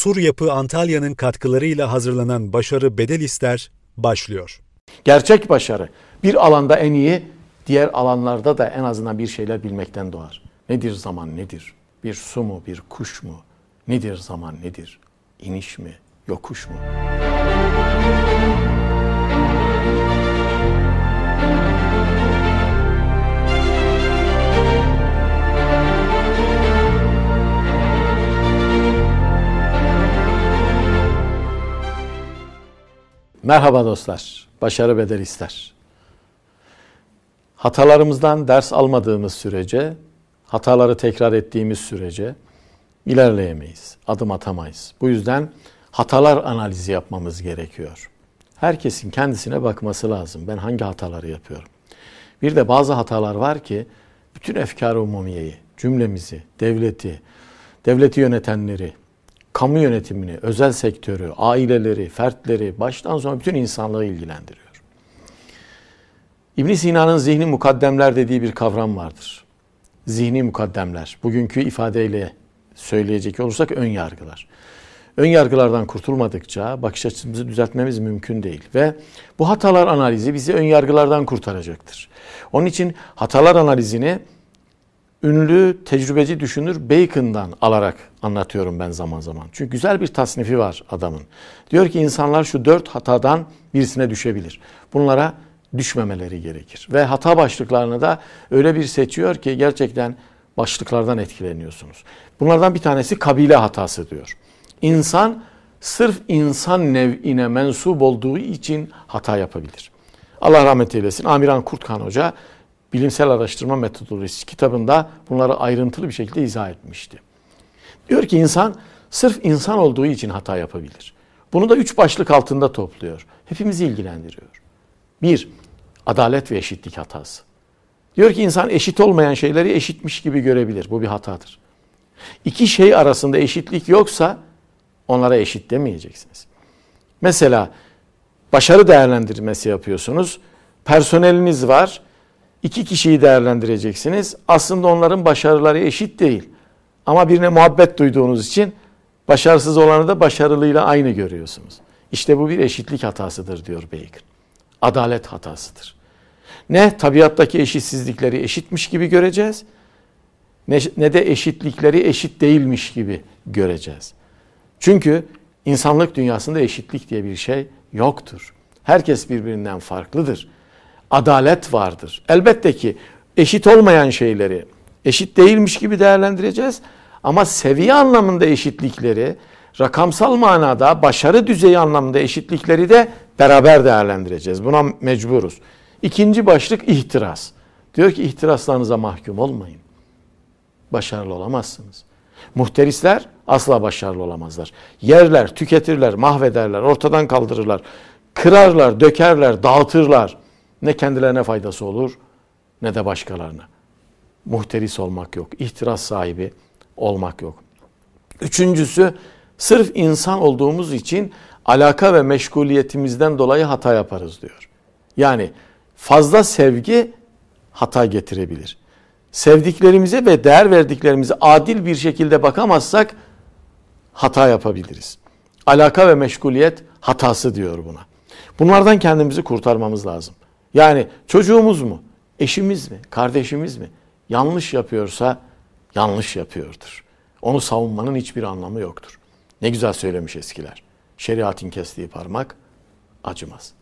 Sur Yapı Antalya'nın katkılarıyla hazırlanan Başarı Bedel İster başlıyor. Gerçek başarı bir alanda en iyi, diğer alanlarda da en azından bir şeyler bilmekten doğar. Nedir zaman nedir? Bir su mu, bir kuş mu? Nedir zaman nedir? İniş mi, yokuş mu? Merhaba dostlar. Başarı bedel ister. Hatalarımızdan ders almadığımız sürece, hataları tekrar ettiğimiz sürece ilerleyemeyiz, adım atamayız. Bu yüzden hatalar analizi yapmamız gerekiyor. Herkesin kendisine bakması lazım. Ben hangi hataları yapıyorum? Bir de bazı hatalar var ki bütün efkar-ı umumiyeyi, cümlemizi, devleti, devleti yönetenleri, kamu yönetimini, özel sektörü, aileleri, fertleri, baştan sona bütün insanlığı ilgilendiriyor. İbn Sina'nın zihni mukaddemler dediği bir kavram vardır. Zihni mukaddemler. Bugünkü ifadeyle söyleyecek olursak ön yargılar. Ön yargılardan kurtulmadıkça bakış açımızı düzeltmemiz mümkün değil ve bu hatalar analizi bizi ön yargılardan kurtaracaktır. Onun için hatalar analizini ünlü tecrübeci düşünür Bacon'dan alarak anlatıyorum ben zaman zaman. Çünkü güzel bir tasnifi var adamın. Diyor ki insanlar şu dört hatadan birisine düşebilir. Bunlara düşmemeleri gerekir. Ve hata başlıklarını da öyle bir seçiyor ki gerçekten başlıklardan etkileniyorsunuz. Bunlardan bir tanesi kabile hatası diyor. İnsan sırf insan nev'ine mensup olduğu için hata yapabilir. Allah rahmet eylesin. Amiran Kurtkan Hoca bilimsel araştırma metodolojisi kitabında bunları ayrıntılı bir şekilde izah etmişti. Diyor ki insan sırf insan olduğu için hata yapabilir. Bunu da üç başlık altında topluyor. Hepimizi ilgilendiriyor. Bir, adalet ve eşitlik hatası. Diyor ki insan eşit olmayan şeyleri eşitmiş gibi görebilir. Bu bir hatadır. İki şey arasında eşitlik yoksa onlara eşit demeyeceksiniz. Mesela başarı değerlendirmesi yapıyorsunuz. Personeliniz var. İki kişiyi değerlendireceksiniz. Aslında onların başarıları eşit değil. Ama birine muhabbet duyduğunuz için başarısız olanı da başarılıyla aynı görüyorsunuz. İşte bu bir eşitlik hatasıdır diyor Bacon. Adalet hatasıdır. Ne tabiattaki eşitsizlikleri eşitmiş gibi göreceğiz ne, ne de eşitlikleri eşit değilmiş gibi göreceğiz. Çünkü insanlık dünyasında eşitlik diye bir şey yoktur. Herkes birbirinden farklıdır adalet vardır. Elbette ki eşit olmayan şeyleri eşit değilmiş gibi değerlendireceğiz. Ama seviye anlamında eşitlikleri, rakamsal manada başarı düzeyi anlamında eşitlikleri de beraber değerlendireceğiz. Buna mecburuz. İkinci başlık ihtiras. Diyor ki ihtiraslarınıza mahkum olmayın. Başarılı olamazsınız. Muhterisler asla başarılı olamazlar. Yerler, tüketirler, mahvederler, ortadan kaldırırlar, kırarlar, dökerler, dağıtırlar. Ne kendilerine faydası olur ne de başkalarına. Muhteris olmak yok. ihtiras sahibi olmak yok. Üçüncüsü sırf insan olduğumuz için alaka ve meşguliyetimizden dolayı hata yaparız diyor. Yani fazla sevgi hata getirebilir. Sevdiklerimize ve değer verdiklerimize adil bir şekilde bakamazsak hata yapabiliriz. Alaka ve meşguliyet hatası diyor buna. Bunlardan kendimizi kurtarmamız lazım. Yani çocuğumuz mu, eşimiz mi, kardeşimiz mi yanlış yapıyorsa yanlış yapıyordur. Onu savunmanın hiçbir anlamı yoktur. Ne güzel söylemiş eskiler. Şeriatın kestiği parmak acımaz.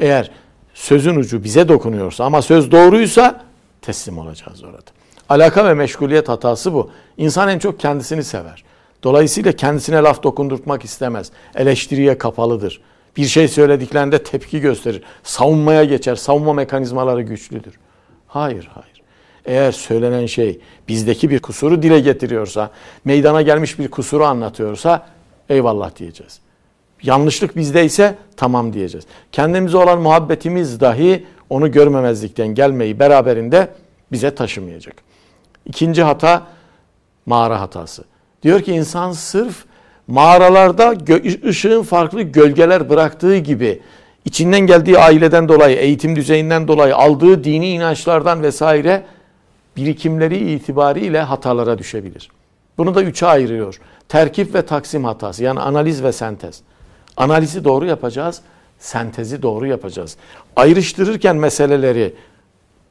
Eğer sözün ucu bize dokunuyorsa ama söz doğruysa teslim olacağız orada. Alaka ve meşguliyet hatası bu. İnsan en çok kendisini sever. Dolayısıyla kendisine laf dokundurtmak istemez. Eleştiriye kapalıdır. Bir şey söylediklerinde tepki gösterir. Savunmaya geçer. Savunma mekanizmaları güçlüdür. Hayır, hayır. Eğer söylenen şey bizdeki bir kusuru dile getiriyorsa, meydana gelmiş bir kusuru anlatıyorsa eyvallah diyeceğiz. Yanlışlık bizdeyse tamam diyeceğiz. Kendimize olan muhabbetimiz dahi onu görmemezlikten gelmeyi beraberinde bize taşımayacak. İkinci hata mağara hatası. Diyor ki insan sırf mağaralarda ışığın farklı gölgeler bıraktığı gibi içinden geldiği aileden dolayı, eğitim düzeyinden dolayı, aldığı dini inançlardan vesaire birikimleri itibariyle hatalara düşebilir. Bunu da üçe ayırıyor. Terkip ve taksim hatası yani analiz ve sentez. Analizi doğru yapacağız, sentezi doğru yapacağız. Ayrıştırırken meseleleri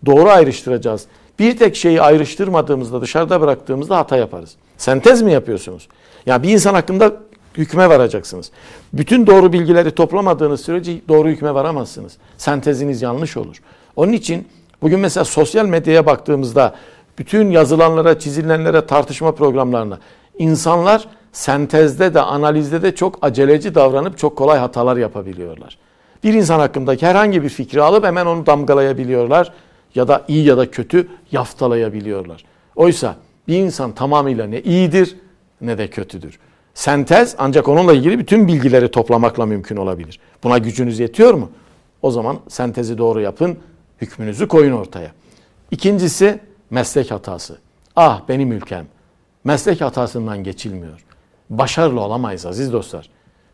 doğru ayrıştıracağız. Bir tek şeyi ayrıştırmadığımızda, dışarıda bıraktığımızda hata yaparız. Sentez mi yapıyorsunuz? Ya bir insan hakkında hükme varacaksınız. Bütün doğru bilgileri toplamadığınız sürece doğru hükme varamazsınız. Senteziniz yanlış olur. Onun için bugün mesela sosyal medyaya baktığımızda bütün yazılanlara, çizilenlere, tartışma programlarına insanlar sentezde de analizde de çok aceleci davranıp çok kolay hatalar yapabiliyorlar. Bir insan hakkındaki herhangi bir fikri alıp hemen onu damgalayabiliyorlar ya da iyi ya da kötü yaftalayabiliyorlar. Oysa bir insan tamamıyla ne iyidir ne de kötüdür. Sentez ancak onunla ilgili bütün bilgileri toplamakla mümkün olabilir. Buna gücünüz yetiyor mu? O zaman sentezi doğru yapın, hükmünüzü koyun ortaya. İkincisi meslek hatası. Ah benim ülkem. Meslek hatasından geçilmiyor. Başarılı olamayız aziz dostlar.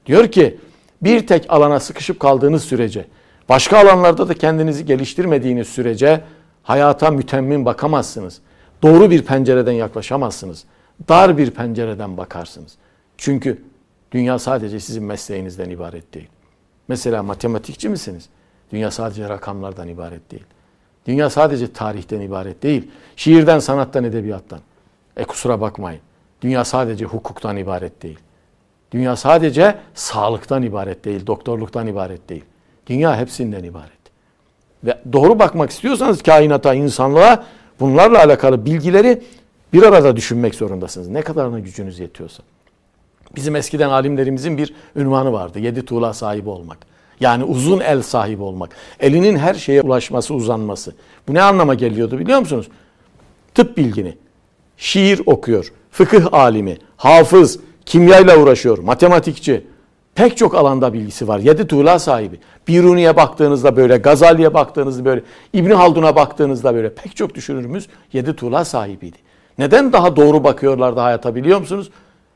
Diyor ki bir tek alana sıkışıp kaldığınız sürece, başka alanlarda da kendinizi geliştirmediğiniz sürece hayata mütemmin bakamazsınız. Doğru bir pencereden yaklaşamazsınız. Dar bir pencereden bakarsınız. Çünkü dünya sadece sizin mesleğinizden ibaret değil. Mesela matematikçi misiniz? Dünya sadece rakamlardan ibaret değil. Dünya sadece tarihten ibaret değil. Şiirden, sanattan, edebiyattan. E kusura bakmayın. Dünya sadece hukuktan ibaret değil. Dünya sadece sağlıktan ibaret değil, doktorluktan ibaret değil. Dünya hepsinden ibaret. Ve doğru bakmak istiyorsanız kainata, insanlığa bunlarla alakalı bilgileri bir arada düşünmek zorundasınız. Ne kadarına gücünüz yetiyorsa. Bizim eskiden alimlerimizin bir ünvanı vardı. Yedi tuğla sahibi olmak. Yani uzun el sahibi olmak. Elinin her şeye ulaşması, uzanması. Bu ne anlama geliyordu biliyor musunuz? Tıp bilgini, şiir okuyor, fıkıh alimi, hafız, kimyayla uğraşıyor, matematikçi. Pek çok alanda bilgisi var. Yedi tuğla sahibi. Biruni'ye baktığınızda böyle, Gazali'ye baktığınızda böyle, İbni Haldun'a baktığınızda böyle pek çok düşünürümüz yedi tuğla sahibiydi. Neden daha doğru bakıyorlardı hayata biliyor musunuz?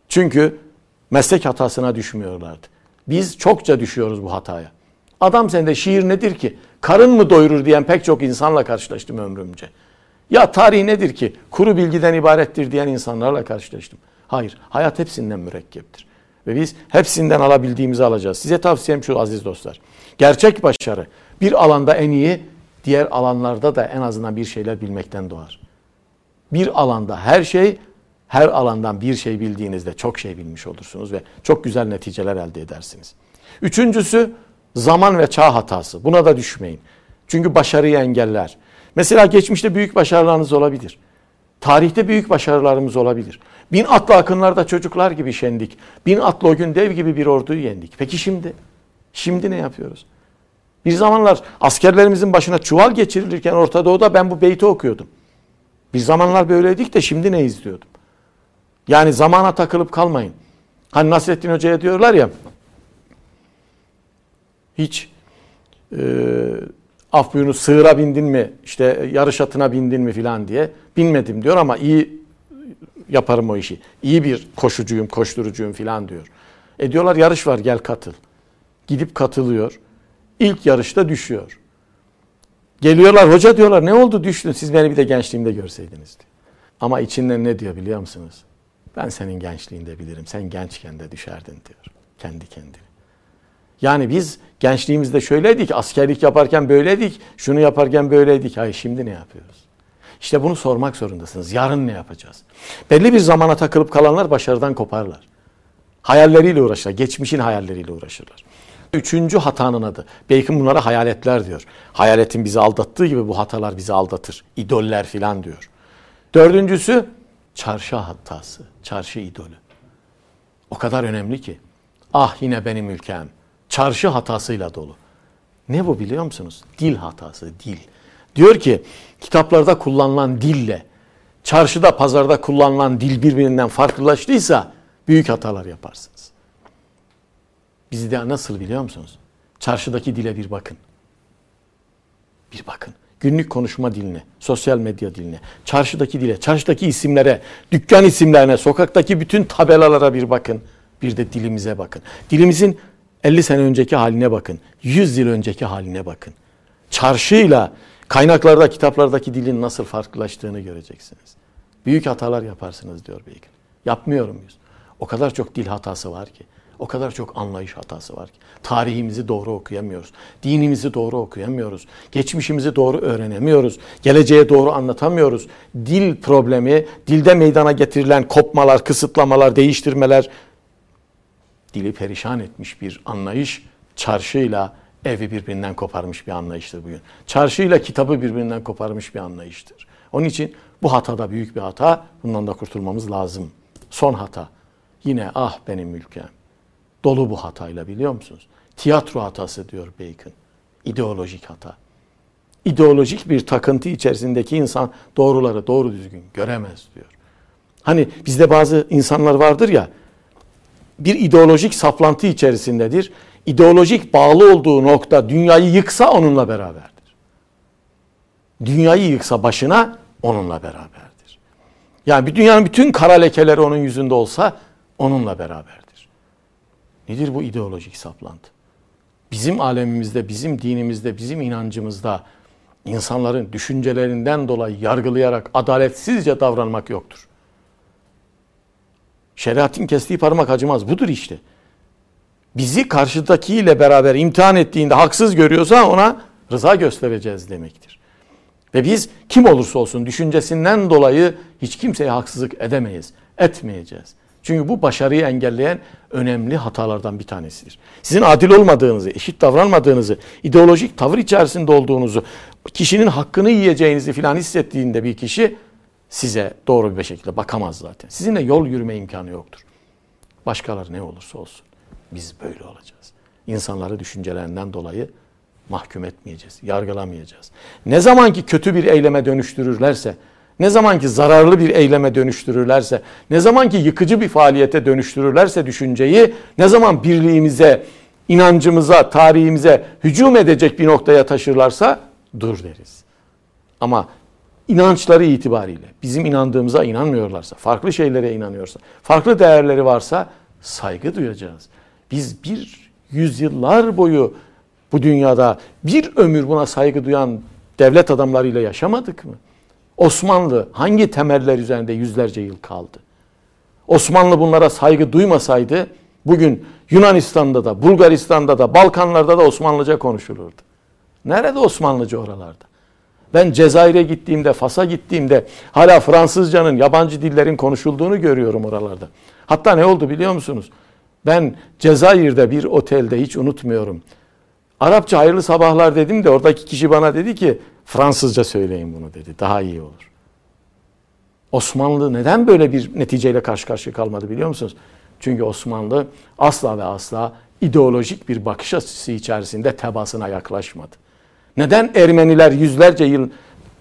Çünkü meslek hatasına düşmüyorlardı. Biz çokça düşüyoruz bu hataya. Adam sende şiir nedir ki? Karın mı doyurur diyen pek çok insanla karşılaştım ömrümce. Ya tarih nedir ki? Kuru bilgiden ibarettir diyen insanlarla karşılaştım. Hayır, hayat hepsinden mürekkeptir. Ve biz hepsinden alabildiğimizi alacağız. Size tavsiyem şu aziz dostlar. Gerçek başarı bir alanda en iyi, diğer alanlarda da en azından bir şeyler bilmekten doğar. Bir alanda her şey, her alandan bir şey bildiğinizde çok şey bilmiş olursunuz ve çok güzel neticeler elde edersiniz. Üçüncüsü zaman ve çağ hatası. Buna da düşmeyin. Çünkü başarıyı engeller. Mesela geçmişte büyük başarılarınız olabilir. Tarihte büyük başarılarımız olabilir. Bin atlı akınlarda çocuklar gibi şendik. Bin atlı o gün dev gibi bir orduyu yendik. Peki şimdi? Şimdi ne yapıyoruz? Bir zamanlar askerlerimizin başına çuval geçirilirken Orta Doğu'da ben bu beyti okuyordum. Bir zamanlar böyleydik de şimdi ne izliyordum? Yani zamana takılıp kalmayın. Hani Nasrettin Hoca'ya diyorlar ya hiç e, af buyurunu sığıra bindin mi işte yarış atına bindin mi filan diye binmedim diyor ama iyi yaparım o işi. İyi bir koşucuyum, koşturucuyum filan diyor. E diyorlar yarış var gel katıl. Gidip katılıyor. İlk yarışta düşüyor. Geliyorlar hoca diyorlar ne oldu düştün siz beni bir de gençliğimde görseydiniz diyor. Ama içinden ne diyor biliyor musunuz? Ben senin gençliğinde bilirim. Sen gençken de düşerdin diyor. Kendi kendine. Yani biz gençliğimizde şöyleydik, askerlik yaparken böyleydik, şunu yaparken böyleydik. Hayır şimdi ne yapıyoruz? İşte bunu sormak zorundasınız. Yarın ne yapacağız? Belli bir zamana takılıp kalanlar başarıdan koparlar. Hayalleriyle uğraşırlar. Geçmişin hayalleriyle uğraşırlar. Üçüncü hatanın adı. Bacon bunlara hayaletler diyor. Hayaletin bizi aldattığı gibi bu hatalar bizi aldatır. İdoller filan diyor. Dördüncüsü çarşı hatası. Çarşı idolü. O kadar önemli ki. Ah yine benim ülkem. Çarşı hatasıyla dolu. Ne bu biliyor musunuz? Dil hatası, dil. Diyor ki kitaplarda kullanılan dille çarşıda pazarda kullanılan dil birbirinden farklılaştıysa büyük hatalar yaparsınız. Bizde nasıl biliyor musunuz? Çarşıdaki dile bir bakın. Bir bakın. Günlük konuşma diline, sosyal medya diline, çarşıdaki dile, çarşıdaki isimlere, dükkan isimlerine, sokaktaki bütün tabelalara bir bakın. Bir de dilimize bakın. Dilimizin 50 sene önceki haline bakın. 100 yıl önceki haline bakın. Çarşıyla Kaynaklarda, kitaplardaki dilin nasıl farklılaştığını göreceksiniz. Büyük hatalar yaparsınız diyor Bacon. Yapmıyor muyuz? O kadar çok dil hatası var ki. O kadar çok anlayış hatası var ki. Tarihimizi doğru okuyamıyoruz. Dinimizi doğru okuyamıyoruz. Geçmişimizi doğru öğrenemiyoruz. Geleceğe doğru anlatamıyoruz. Dil problemi, dilde meydana getirilen kopmalar, kısıtlamalar, değiştirmeler dili perişan etmiş bir anlayış çarşıyla evi birbirinden koparmış bir anlayıştır bugün. Çarşıyla kitabı birbirinden koparmış bir anlayıştır. Onun için bu hatada büyük bir hata. Bundan da kurtulmamız lazım. Son hata. Yine ah benim ülkem. Dolu bu hatayla biliyor musunuz? Tiyatro hatası diyor Bacon. İdeolojik hata. İdeolojik bir takıntı içerisindeki insan doğruları doğru düzgün göremez diyor. Hani bizde bazı insanlar vardır ya bir ideolojik saplantı içerisindedir. İdeolojik bağlı olduğu nokta dünyayı yıksa onunla beraberdir. Dünyayı yıksa başına onunla beraberdir. Yani bir dünyanın bütün kara lekeleri onun yüzünde olsa onunla beraberdir. Nedir bu ideolojik saplantı? Bizim alemimizde, bizim dinimizde, bizim inancımızda insanların düşüncelerinden dolayı yargılayarak adaletsizce davranmak yoktur. Şeriatın kestiği parmak acımaz. Budur işte. Bizi karşıdakiyle beraber imtihan ettiğinde haksız görüyorsa ona rıza göstereceğiz demektir. Ve biz kim olursa olsun düşüncesinden dolayı hiç kimseye haksızlık edemeyiz, etmeyeceğiz. Çünkü bu başarıyı engelleyen önemli hatalardan bir tanesidir. Sizin adil olmadığınızı, eşit davranmadığınızı, ideolojik tavır içerisinde olduğunuzu, kişinin hakkını yiyeceğinizi filan hissettiğinde bir kişi size doğru bir şekilde bakamaz zaten. Sizinle yol yürüme imkanı yoktur. Başkaları ne olursa olsun biz böyle olacağız. İnsanları düşüncelerinden dolayı mahkum etmeyeceğiz, yargılamayacağız. Ne zaman ki kötü bir eyleme dönüştürürlerse, ne zaman ki zararlı bir eyleme dönüştürürlerse, ne zaman ki yıkıcı bir faaliyete dönüştürürlerse düşünceyi, ne zaman birliğimize, inancımıza, tarihimize hücum edecek bir noktaya taşırlarsa dur deriz. Ama inançları itibariyle bizim inandığımıza inanmıyorlarsa, farklı şeylere inanıyorsa, farklı değerleri varsa saygı duyacağız. Biz bir yüzyıllar boyu bu dünyada bir ömür buna saygı duyan devlet adamlarıyla yaşamadık mı? Osmanlı hangi temeller üzerinde yüzlerce yıl kaldı? Osmanlı bunlara saygı duymasaydı bugün Yunanistan'da da, Bulgaristan'da da, Balkanlarda da Osmanlıca konuşulurdu. Nerede Osmanlıca oralarda? Ben Cezayir'e gittiğimde, Fas'a gittiğimde hala Fransızcanın, yabancı dillerin konuşulduğunu görüyorum oralarda. Hatta ne oldu biliyor musunuz? Ben Cezayir'de bir otelde hiç unutmuyorum. Arapça hayırlı sabahlar dedim de oradaki kişi bana dedi ki Fransızca söyleyin bunu dedi. Daha iyi olur. Osmanlı neden böyle bir neticeyle karşı karşıya kalmadı biliyor musunuz? Çünkü Osmanlı asla ve asla ideolojik bir bakış açısı içerisinde tebasına yaklaşmadı. Neden Ermeniler yüzlerce yıl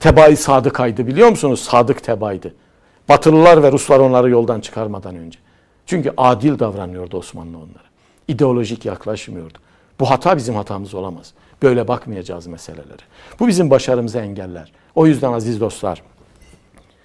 tebai sadıkaydı biliyor musunuz? Sadık tebaydı. Batılılar ve Ruslar onları yoldan çıkarmadan önce. Çünkü adil davranıyordu Osmanlı onlara. İdeolojik yaklaşmıyordu. Bu hata bizim hatamız olamaz. Böyle bakmayacağız meselelere. Bu bizim başarımızı engeller. O yüzden aziz dostlar,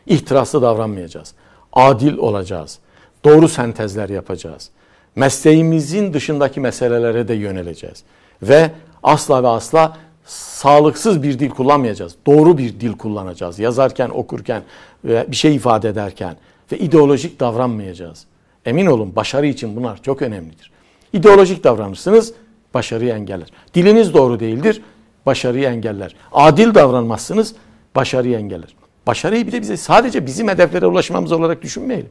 ihtiraslı davranmayacağız. Adil olacağız. Doğru sentezler yapacağız. Mesleğimizin dışındaki meselelere de yöneleceğiz. Ve asla ve asla sağlıksız bir dil kullanmayacağız. Doğru bir dil kullanacağız. Yazarken, okurken bir şey ifade ederken ve ideolojik davranmayacağız. Emin olun başarı için bunlar çok önemlidir. İdeolojik davranırsınız, başarıyı engeller. Diliniz doğru değildir, başarıyı engeller. Adil davranmazsınız, başarıyı engeller. Başarıyı bir de bize sadece bizim hedeflere ulaşmamız olarak düşünmeyelim.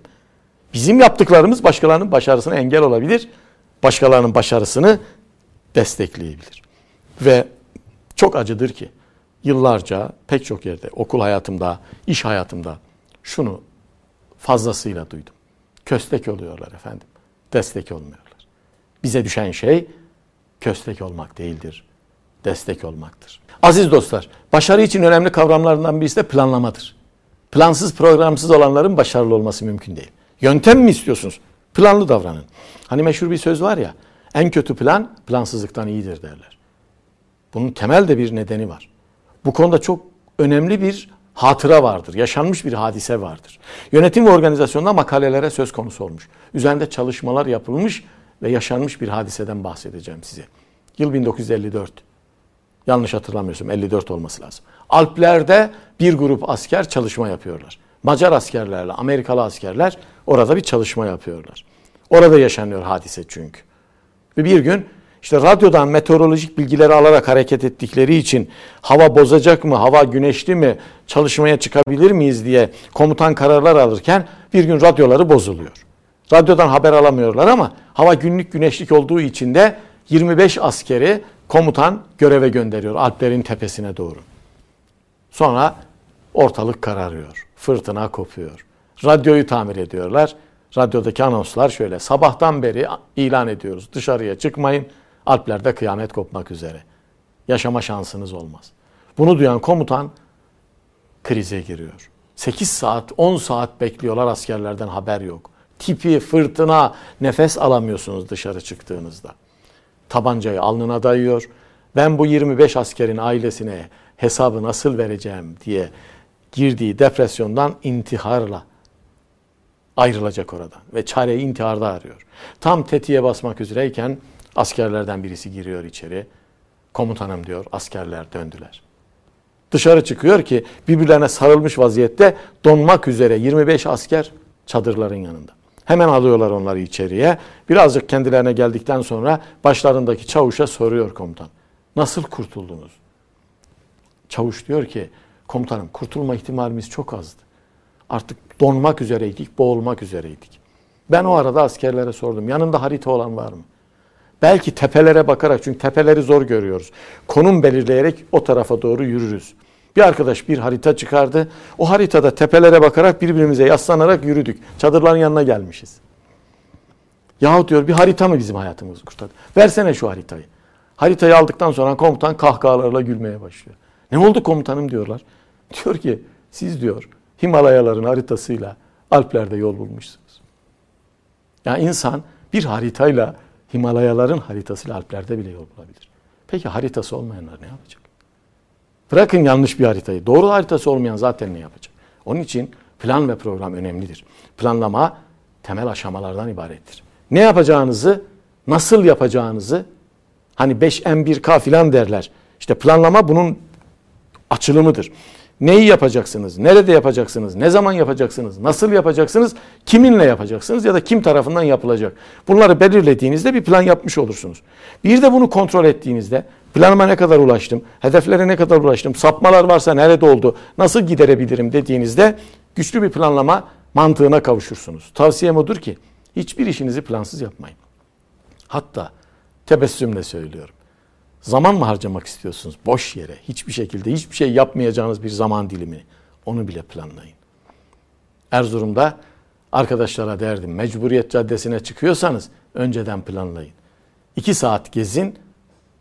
Bizim yaptıklarımız başkalarının başarısına engel olabilir, başkalarının başarısını destekleyebilir. Ve çok acıdır ki yıllarca pek çok yerde okul hayatımda, iş hayatımda şunu fazlasıyla duydum. Köstek oluyorlar efendim. Destek olmuyorlar. Bize düşen şey köstek olmak değildir. Destek olmaktır. Aziz dostlar, başarı için önemli kavramlarından birisi de planlamadır. Plansız, programsız olanların başarılı olması mümkün değil. Yöntem mi istiyorsunuz? Planlı davranın. Hani meşhur bir söz var ya, en kötü plan plansızlıktan iyidir derler. Bunun temel de bir nedeni var. Bu konuda çok önemli bir hatıra vardır. Yaşanmış bir hadise vardır. Yönetim ve organizasyonda makalelere söz konusu olmuş. Üzerinde çalışmalar yapılmış ve yaşanmış bir hadiseden bahsedeceğim size. Yıl 1954. Yanlış hatırlamıyorsam 54 olması lazım. Alplerde bir grup asker çalışma yapıyorlar. Macar askerlerle Amerikalı askerler orada bir çalışma yapıyorlar. Orada yaşanıyor hadise çünkü. Ve bir gün işte radyodan meteorolojik bilgileri alarak hareket ettikleri için hava bozacak mı, hava güneşli mi, çalışmaya çıkabilir miyiz diye komutan kararlar alırken bir gün radyoları bozuluyor. Radyodan haber alamıyorlar ama hava günlük güneşlik olduğu için de 25 askeri komutan göreve gönderiyor Alplerin tepesine doğru. Sonra ortalık kararıyor. Fırtına kopuyor. Radyoyu tamir ediyorlar. Radyodaki anonslar şöyle. Sabahtan beri ilan ediyoruz. Dışarıya çıkmayın. Alplerde kıyamet kopmak üzere. Yaşama şansınız olmaz. Bunu duyan komutan krize giriyor. 8 saat, 10 saat bekliyorlar askerlerden haber yok. Tipi, fırtına, nefes alamıyorsunuz dışarı çıktığınızda. Tabancayı alnına dayıyor. Ben bu 25 askerin ailesine hesabı nasıl vereceğim diye girdiği depresyondan intiharla ayrılacak oradan ve çareyi intiharda arıyor. Tam tetiğe basmak üzereyken askerlerden birisi giriyor içeri. Komutanım diyor, askerler döndüler. Dışarı çıkıyor ki birbirlerine sarılmış vaziyette donmak üzere 25 asker çadırların yanında. Hemen alıyorlar onları içeriye. Birazcık kendilerine geldikten sonra başlarındaki çavuşa soruyor komutan. Nasıl kurtuldunuz? Çavuş diyor ki komutanım kurtulma ihtimalimiz çok azdı. Artık donmak üzereydik, boğulmak üzereydik. Ben o arada askerlere sordum. Yanında harita olan var mı? Belki tepelere bakarak çünkü tepeleri zor görüyoruz. Konum belirleyerek o tarafa doğru yürürüz. Bir arkadaş bir harita çıkardı. O haritada tepelere bakarak birbirimize yaslanarak yürüdük. Çadırların yanına gelmişiz. Yahu diyor bir harita mı bizim hayatımızı kurtardı? Versene şu haritayı. Haritayı aldıktan sonra komutan kahkahalarla gülmeye başlıyor. Ne oldu komutanım diyorlar. Diyor ki siz diyor Himalayaların haritasıyla Alplerde yol bulmuşsunuz. Yani insan bir haritayla Himalayaların haritasıyla Alplerde bile yol bulabilir. Peki haritası olmayanlar ne yapacak? Bırakın yanlış bir haritayı. Doğru haritası olmayan zaten ne yapacak? Onun için plan ve program önemlidir. Planlama temel aşamalardan ibarettir. Ne yapacağınızı, nasıl yapacağınızı hani 5M1K filan derler. İşte planlama bunun açılımıdır. Neyi yapacaksınız? Nerede yapacaksınız? Ne zaman yapacaksınız? Nasıl yapacaksınız? Kiminle yapacaksınız ya da kim tarafından yapılacak? Bunları belirlediğinizde bir plan yapmış olursunuz. Bir de bunu kontrol ettiğinizde planıma ne kadar ulaştım? Hedeflere ne kadar ulaştım? Sapmalar varsa nerede oldu? Nasıl giderebilirim dediğinizde güçlü bir planlama mantığına kavuşursunuz. Tavsiyem odur ki hiçbir işinizi plansız yapmayın. Hatta tebessümle söylüyorum. Zaman mı harcamak istiyorsunuz? Boş yere, hiçbir şekilde, hiçbir şey yapmayacağınız bir zaman dilimi. Onu bile planlayın. Erzurum'da arkadaşlara derdim, mecburiyet caddesine çıkıyorsanız önceden planlayın. İki saat gezin,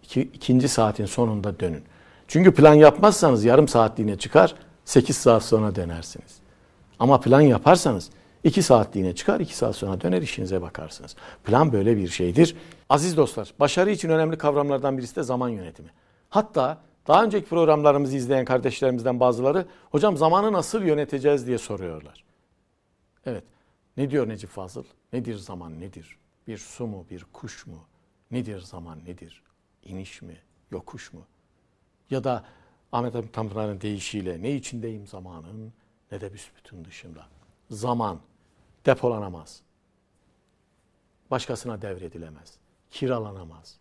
iki, ikinci saatin sonunda dönün. Çünkü plan yapmazsanız yarım saatliğine çıkar, sekiz saat sonra dönersiniz. Ama plan yaparsanız iki saatliğine çıkar, iki saat sonra döner işinize bakarsınız. Plan böyle bir şeydir. Aziz dostlar, başarı için önemli kavramlardan birisi de zaman yönetimi. Hatta daha önceki programlarımızı izleyen kardeşlerimizden bazıları, hocam zamanı nasıl yöneteceğiz diye soruyorlar. Evet, ne diyor Necip Fazıl? Nedir zaman nedir? Bir su mu, bir kuş mu? Nedir zaman nedir? İniş mi, yokuş mu? Ya da Ahmet Hamit Tanpınar'ın deyişiyle ne içindeyim zamanın ne de büsbütün dışında. Zaman depolanamaz. Başkasına devredilemez. Kiralanamaz.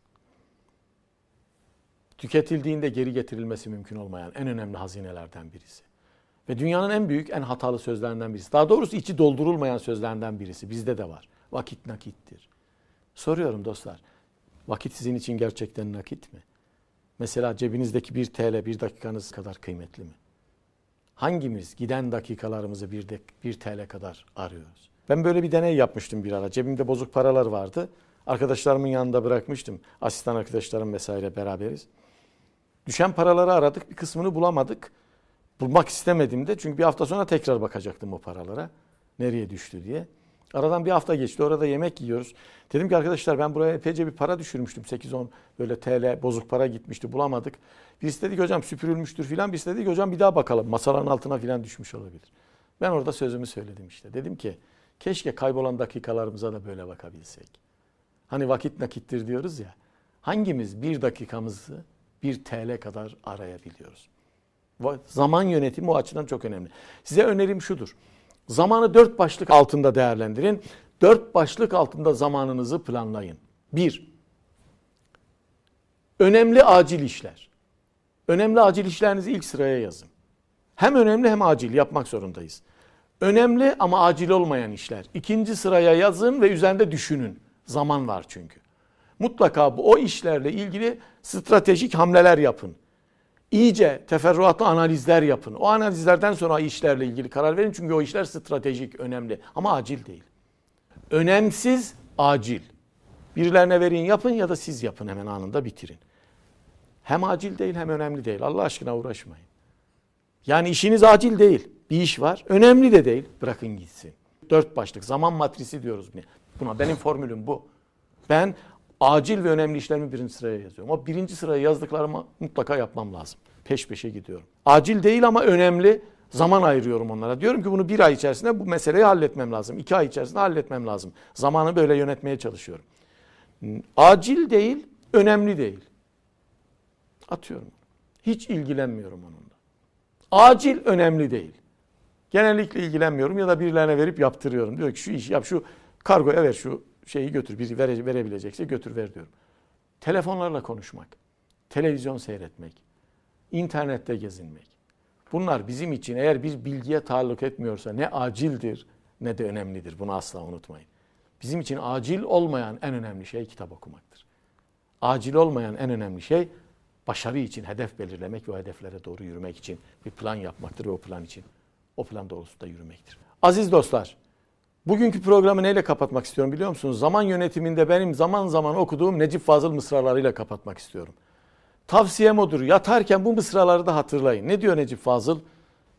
Tüketildiğinde geri getirilmesi mümkün olmayan en önemli hazinelerden birisi. Ve dünyanın en büyük, en hatalı sözlerinden birisi. Daha doğrusu içi doldurulmayan sözlerinden birisi. Bizde de var. Vakit nakittir. Soruyorum dostlar. Vakit sizin için gerçekten nakit mi? Mesela cebinizdeki bir TL bir dakikanız kadar kıymetli mi? Hangimiz giden dakikalarımızı bir, de, bir TL kadar arıyoruz? Ben böyle bir deney yapmıştım bir ara. Cebimde bozuk paralar vardı. Arkadaşlarımın yanında bırakmıştım. Asistan arkadaşlarım vesaire beraberiz. Düşen paraları aradık. Bir kısmını bulamadık. Bulmak istemedim de. Çünkü bir hafta sonra tekrar bakacaktım o paralara. Nereye düştü diye. Aradan bir hafta geçti. Orada yemek yiyoruz. Dedim ki arkadaşlar ben buraya epeyce bir para düşürmüştüm. 8-10 böyle TL bozuk para gitmişti. Bulamadık. Birisi dedi ki hocam süpürülmüştür filan. Birisi dedi ki hocam bir daha bakalım. Masaların altına filan düşmüş olabilir. Ben orada sözümü söyledim işte. Dedim ki keşke kaybolan dakikalarımıza da böyle bakabilsek. Hani vakit nakittir diyoruz ya. Hangimiz bir dakikamızı bir TL kadar arayabiliyoruz? Zaman yönetimi o açıdan çok önemli. Size önerim şudur. Zamanı dört başlık altında değerlendirin. Dört başlık altında zamanınızı planlayın. Bir, önemli acil işler. Önemli acil işlerinizi ilk sıraya yazın. Hem önemli hem acil yapmak zorundayız. Önemli ama acil olmayan işler. İkinci sıraya yazın ve üzerinde düşünün. Zaman var çünkü. Mutlaka bu o işlerle ilgili stratejik hamleler yapın. İyice teferruatlı analizler yapın. O analizlerden sonra işlerle ilgili karar verin. Çünkü o işler stratejik, önemli ama acil değil. Önemsiz, acil. Birilerine verin yapın ya da siz yapın hemen anında bitirin. Hem acil değil hem önemli değil. Allah aşkına uğraşmayın. Yani işiniz acil değil. Bir iş var. Önemli de değil. Bırakın gitsin. Dört başlık. Zaman matrisi diyoruz buna. Benim formülüm bu. Ben acil ve önemli işlerimi birinci sıraya yazıyorum. O birinci sıraya yazdıklarımı mutlaka yapmam lazım. Peş peşe gidiyorum. Acil değil ama önemli. Zaman ayırıyorum onlara. Diyorum ki bunu bir ay içerisinde bu meseleyi halletmem lazım. İki ay içerisinde halletmem lazım. Zamanı böyle yönetmeye çalışıyorum. Acil değil, önemli değil. Atıyorum. Hiç ilgilenmiyorum onunla. Acil önemli değil. Genellikle ilgilenmiyorum ya da birilerine verip yaptırıyorum. Diyor ki şu işi yap, şu kargoya ver şu şeyi götür. Biri vere, verebilecekse götür ver diyorum. Telefonlarla konuşmak, televizyon seyretmek, internette gezinmek. Bunlar bizim için eğer bir bilgiye taalluk etmiyorsa ne acildir ne de önemlidir. Bunu asla unutmayın. Bizim için acil olmayan en önemli şey kitap okumaktır. Acil olmayan en önemli şey başarı için hedef belirlemek ve hedeflere doğru yürümek için bir plan yapmaktır ve o plan için o plan doğrultusunda yürümektir. Aziz dostlar, bugünkü programı neyle kapatmak istiyorum biliyor musunuz? Zaman yönetiminde benim zaman zaman okuduğum Necip Fazıl mısralarıyla kapatmak istiyorum. Tavsiyem odur. Yatarken bu mısraları da hatırlayın. Ne diyor Necip Fazıl?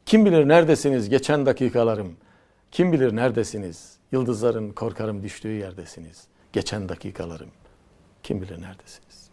Kim bilir neredesiniz geçen dakikalarım? Kim bilir neredesiniz? Yıldızların korkarım düştüğü yerdesiniz. Geçen dakikalarım. Kim bilir neredesiniz?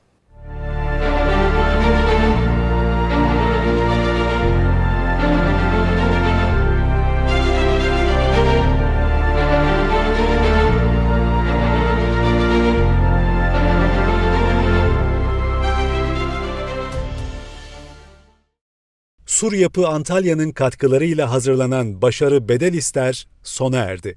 Sur Yapı Antalya'nın katkılarıyla hazırlanan Başarı Bedel İster sona erdi.